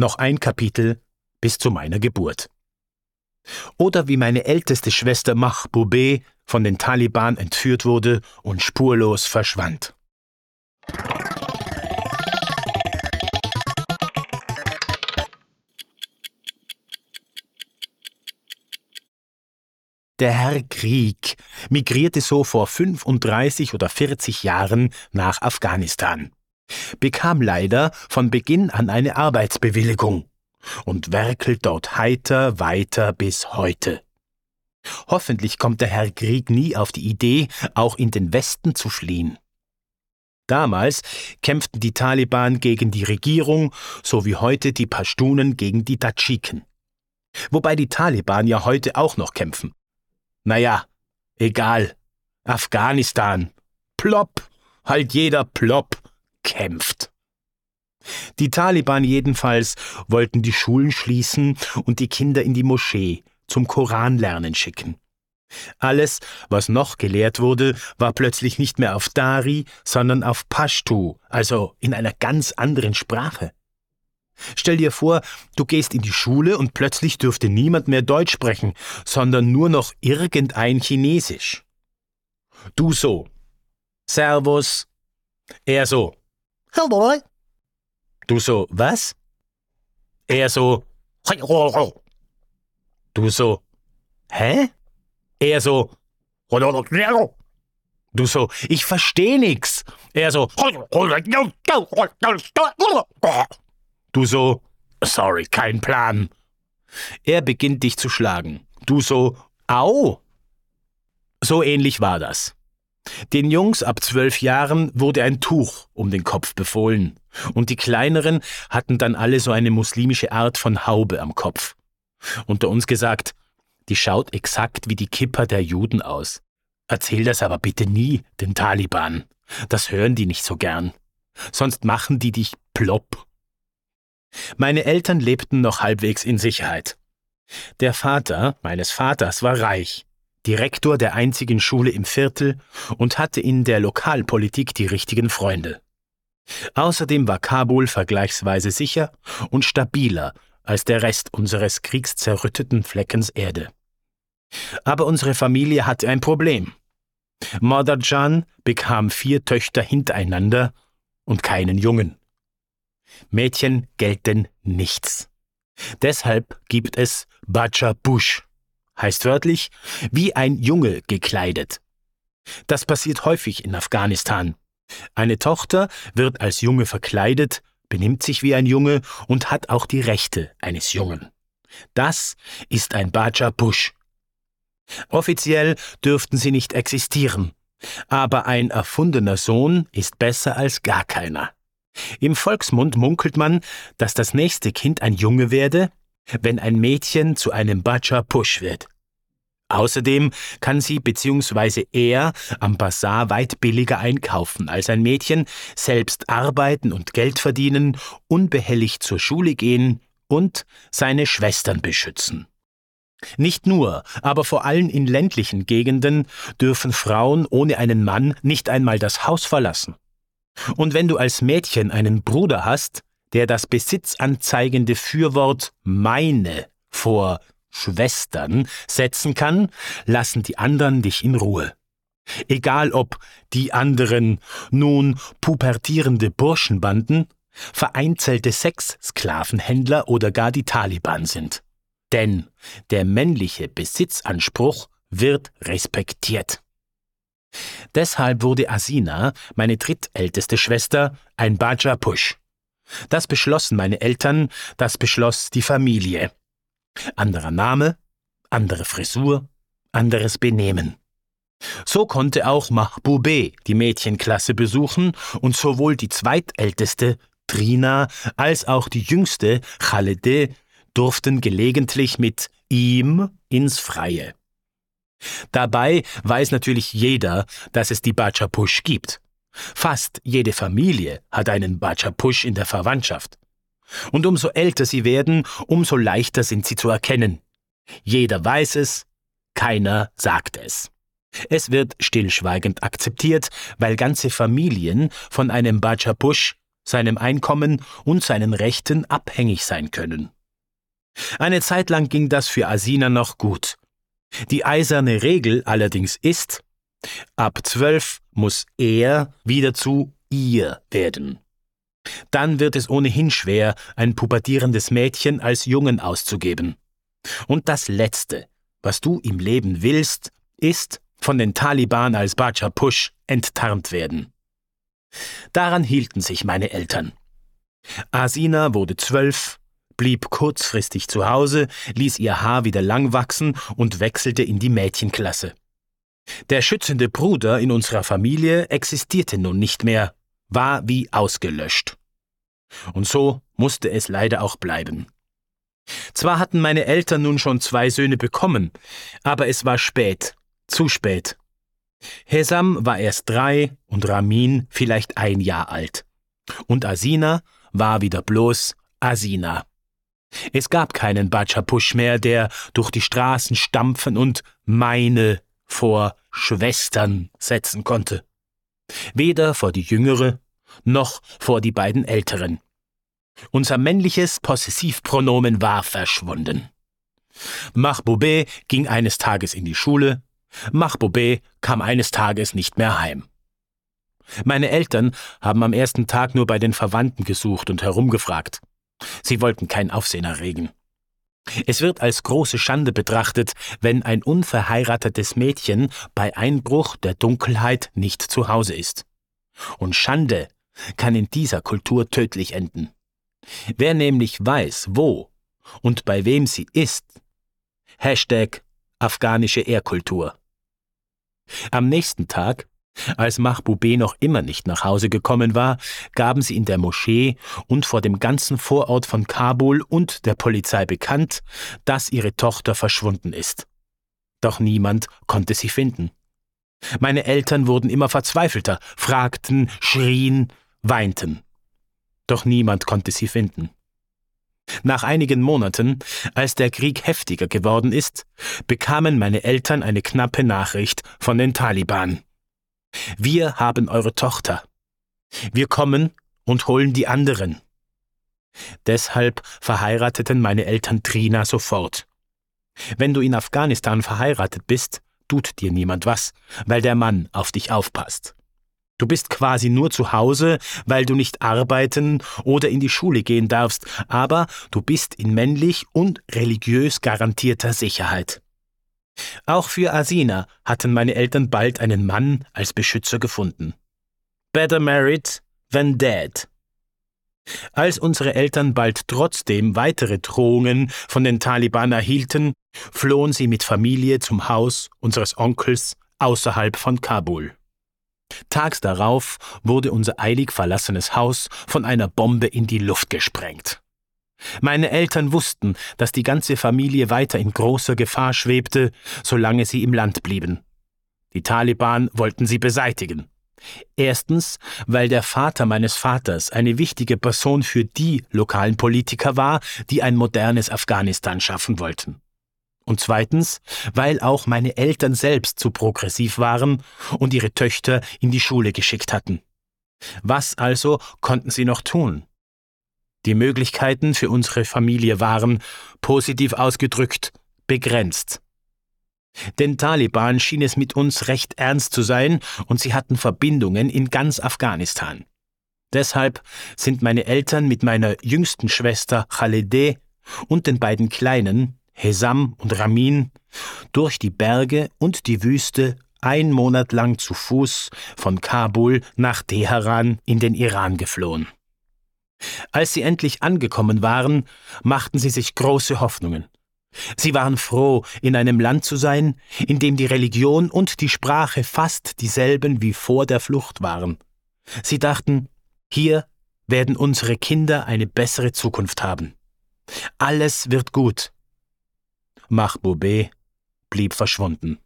noch ein Kapitel bis zu meiner Geburt. Oder wie meine älteste Schwester Mahbube von den Taliban entführt wurde und spurlos verschwand. Der Herr Krieg migrierte so vor 35 oder 40 Jahren nach Afghanistan, bekam leider von Beginn an eine Arbeitsbewilligung und werkelt dort heiter weiter bis heute. Hoffentlich kommt der Herr Krieg nie auf die Idee, auch in den Westen zu fliehen. Damals kämpften die Taliban gegen die Regierung, so wie heute die Pashtunen gegen die Tadschiken. Wobei die Taliban ja heute auch noch kämpfen. Naja, egal. Afghanistan. Plopp. Halt jeder Plopp kämpft. Die Taliban jedenfalls wollten die Schulen schließen und die Kinder in die Moschee zum Koranlernen schicken. Alles, was noch gelehrt wurde, war plötzlich nicht mehr auf Dari, sondern auf Pashtu, also in einer ganz anderen Sprache. Stell dir vor, du gehst in die Schule und plötzlich dürfte niemand mehr Deutsch sprechen, sondern nur noch irgendein Chinesisch. Du so. Servus. Er so. Hello. Du so, was? Er so. Du so. Hä? Er so. Du so, ich versteh nix. Er so. Du so, sorry, kein Plan. Er beginnt dich zu schlagen. Du so, au. So ähnlich war das. Den Jungs ab zwölf Jahren wurde ein Tuch um den Kopf befohlen, und die kleineren hatten dann alle so eine muslimische Art von Haube am Kopf. Unter uns gesagt, die schaut exakt wie die Kipper der Juden aus. Erzähl das aber bitte nie den Taliban. Das hören die nicht so gern. Sonst machen die dich plopp. Meine Eltern lebten noch halbwegs in Sicherheit. Der Vater meines Vaters war reich, Direktor der einzigen Schule im Viertel und hatte in der Lokalpolitik die richtigen Freunde. Außerdem war Kabul vergleichsweise sicher und stabiler als der Rest unseres kriegszerrütteten Fleckens Erde. Aber unsere Familie hatte ein Problem. Motherjan bekam vier Töchter hintereinander und keinen Jungen. Mädchen gelten nichts. Deshalb gibt es Bacha Bush, heißt wörtlich wie ein Junge gekleidet. Das passiert häufig in Afghanistan. Eine Tochter wird als Junge verkleidet, benimmt sich wie ein Junge und hat auch die Rechte eines Jungen. Das ist ein Baja Bush. Offiziell dürften sie nicht existieren, aber ein erfundener Sohn ist besser als gar keiner. Im Volksmund munkelt man, dass das nächste Kind ein Junge werde, wenn ein Mädchen zu einem Bacha Push wird. Außerdem kann sie bzw. er am Bazar weit billiger einkaufen als ein Mädchen, selbst arbeiten und Geld verdienen, unbehelligt zur Schule gehen und seine Schwestern beschützen. Nicht nur, aber vor allem in ländlichen Gegenden dürfen Frauen ohne einen Mann nicht einmal das Haus verlassen. Und wenn du als Mädchen einen Bruder hast, der das besitzanzeigende Fürwort meine vor Schwestern setzen kann, lassen die anderen dich in Ruhe. Egal ob die anderen nun pubertierende Burschenbanden, vereinzelte Sexsklavenhändler oder gar die Taliban sind. Denn der männliche Besitzanspruch wird respektiert. Deshalb wurde Asina, meine drittälteste Schwester, ein Baja Push. Das beschlossen meine Eltern, das beschloss die Familie. Anderer Name, andere Frisur, anderes Benehmen. So konnte auch Mahbube die Mädchenklasse besuchen und sowohl die zweitälteste, Trina, als auch die jüngste, Khalede, durften gelegentlich mit ihm ins Freie. Dabei weiß natürlich jeder, dass es die Bachapush gibt. Fast jede Familie hat einen Bachapush in der Verwandtschaft. Und umso älter sie werden, umso leichter sind sie zu erkennen. Jeder weiß es, keiner sagt es. Es wird stillschweigend akzeptiert, weil ganze Familien von einem Bachapush seinem Einkommen und seinen Rechten abhängig sein können. Eine Zeit lang ging das für Asina noch gut. Die eiserne Regel allerdings ist, ab zwölf muss er wieder zu ihr werden. Dann wird es ohnehin schwer, ein pubertierendes Mädchen als Jungen auszugeben. Und das Letzte, was du im Leben willst, ist, von den Taliban als Bacha Push enttarnt werden. Daran hielten sich meine Eltern. Asina wurde zwölf, blieb kurzfristig zu Hause, ließ ihr Haar wieder lang wachsen und wechselte in die Mädchenklasse. Der schützende Bruder in unserer Familie existierte nun nicht mehr, war wie ausgelöscht. Und so musste es leider auch bleiben. Zwar hatten meine Eltern nun schon zwei Söhne bekommen, aber es war spät, zu spät. Hesam war erst drei und Ramin vielleicht ein Jahr alt. Und Asina war wieder bloß Asina. Es gab keinen Batschapusch mehr, der durch die Straßen stampfen und meine vor Schwestern setzen konnte. Weder vor die jüngere noch vor die beiden älteren. Unser männliches Possessivpronomen war verschwunden. Mahboubé ging eines Tages in die Schule, Mahboubé kam eines Tages nicht mehr heim. Meine Eltern haben am ersten Tag nur bei den Verwandten gesucht und herumgefragt. Sie wollten kein Aufsehen erregen. Es wird als große Schande betrachtet, wenn ein unverheiratetes Mädchen bei Einbruch der Dunkelheit nicht zu Hause ist. Und Schande kann in dieser Kultur tödlich enden. Wer nämlich weiß, wo und bei wem sie ist, Hashtag afghanische Ehrkultur. Am nächsten Tag, als Mahboubé noch immer nicht nach Hause gekommen war, gaben sie in der Moschee und vor dem ganzen Vorort von Kabul und der Polizei bekannt, dass ihre Tochter verschwunden ist. Doch niemand konnte sie finden. Meine Eltern wurden immer verzweifelter, fragten, schrien, weinten. Doch niemand konnte sie finden. Nach einigen Monaten, als der Krieg heftiger geworden ist, bekamen meine Eltern eine knappe Nachricht von den Taliban. Wir haben eure Tochter. Wir kommen und holen die anderen. Deshalb verheirateten meine Eltern Trina sofort. Wenn du in Afghanistan verheiratet bist, tut dir niemand was, weil der Mann auf dich aufpasst. Du bist quasi nur zu Hause, weil du nicht arbeiten oder in die Schule gehen darfst, aber du bist in männlich und religiös garantierter Sicherheit. Auch für Asina hatten meine Eltern bald einen Mann als Beschützer gefunden. Better married than dead. Als unsere Eltern bald trotzdem weitere Drohungen von den Taliban erhielten, flohen sie mit Familie zum Haus unseres Onkels außerhalb von Kabul. Tags darauf wurde unser eilig verlassenes Haus von einer Bombe in die Luft gesprengt. Meine Eltern wussten, dass die ganze Familie weiter in großer Gefahr schwebte, solange sie im Land blieben. Die Taliban wollten sie beseitigen. Erstens, weil der Vater meines Vaters eine wichtige Person für die lokalen Politiker war, die ein modernes Afghanistan schaffen wollten. Und zweitens, weil auch meine Eltern selbst zu progressiv waren und ihre Töchter in die Schule geschickt hatten. Was also konnten sie noch tun? Die Möglichkeiten für unsere Familie waren, positiv ausgedrückt, begrenzt. Den Taliban schien es mit uns recht ernst zu sein und sie hatten Verbindungen in ganz Afghanistan. Deshalb sind meine Eltern mit meiner jüngsten Schwester Khalideh und den beiden Kleinen Hesam und Ramin, durch die Berge und die Wüste ein Monat lang zu Fuß von Kabul nach Teheran in den Iran geflohen. Als sie endlich angekommen waren, machten sie sich große Hoffnungen. Sie waren froh, in einem Land zu sein, in dem die Religion und die Sprache fast dieselben wie vor der Flucht waren. Sie dachten, hier werden unsere Kinder eine bessere Zukunft haben. Alles wird gut. Mahboubé blieb verschwunden.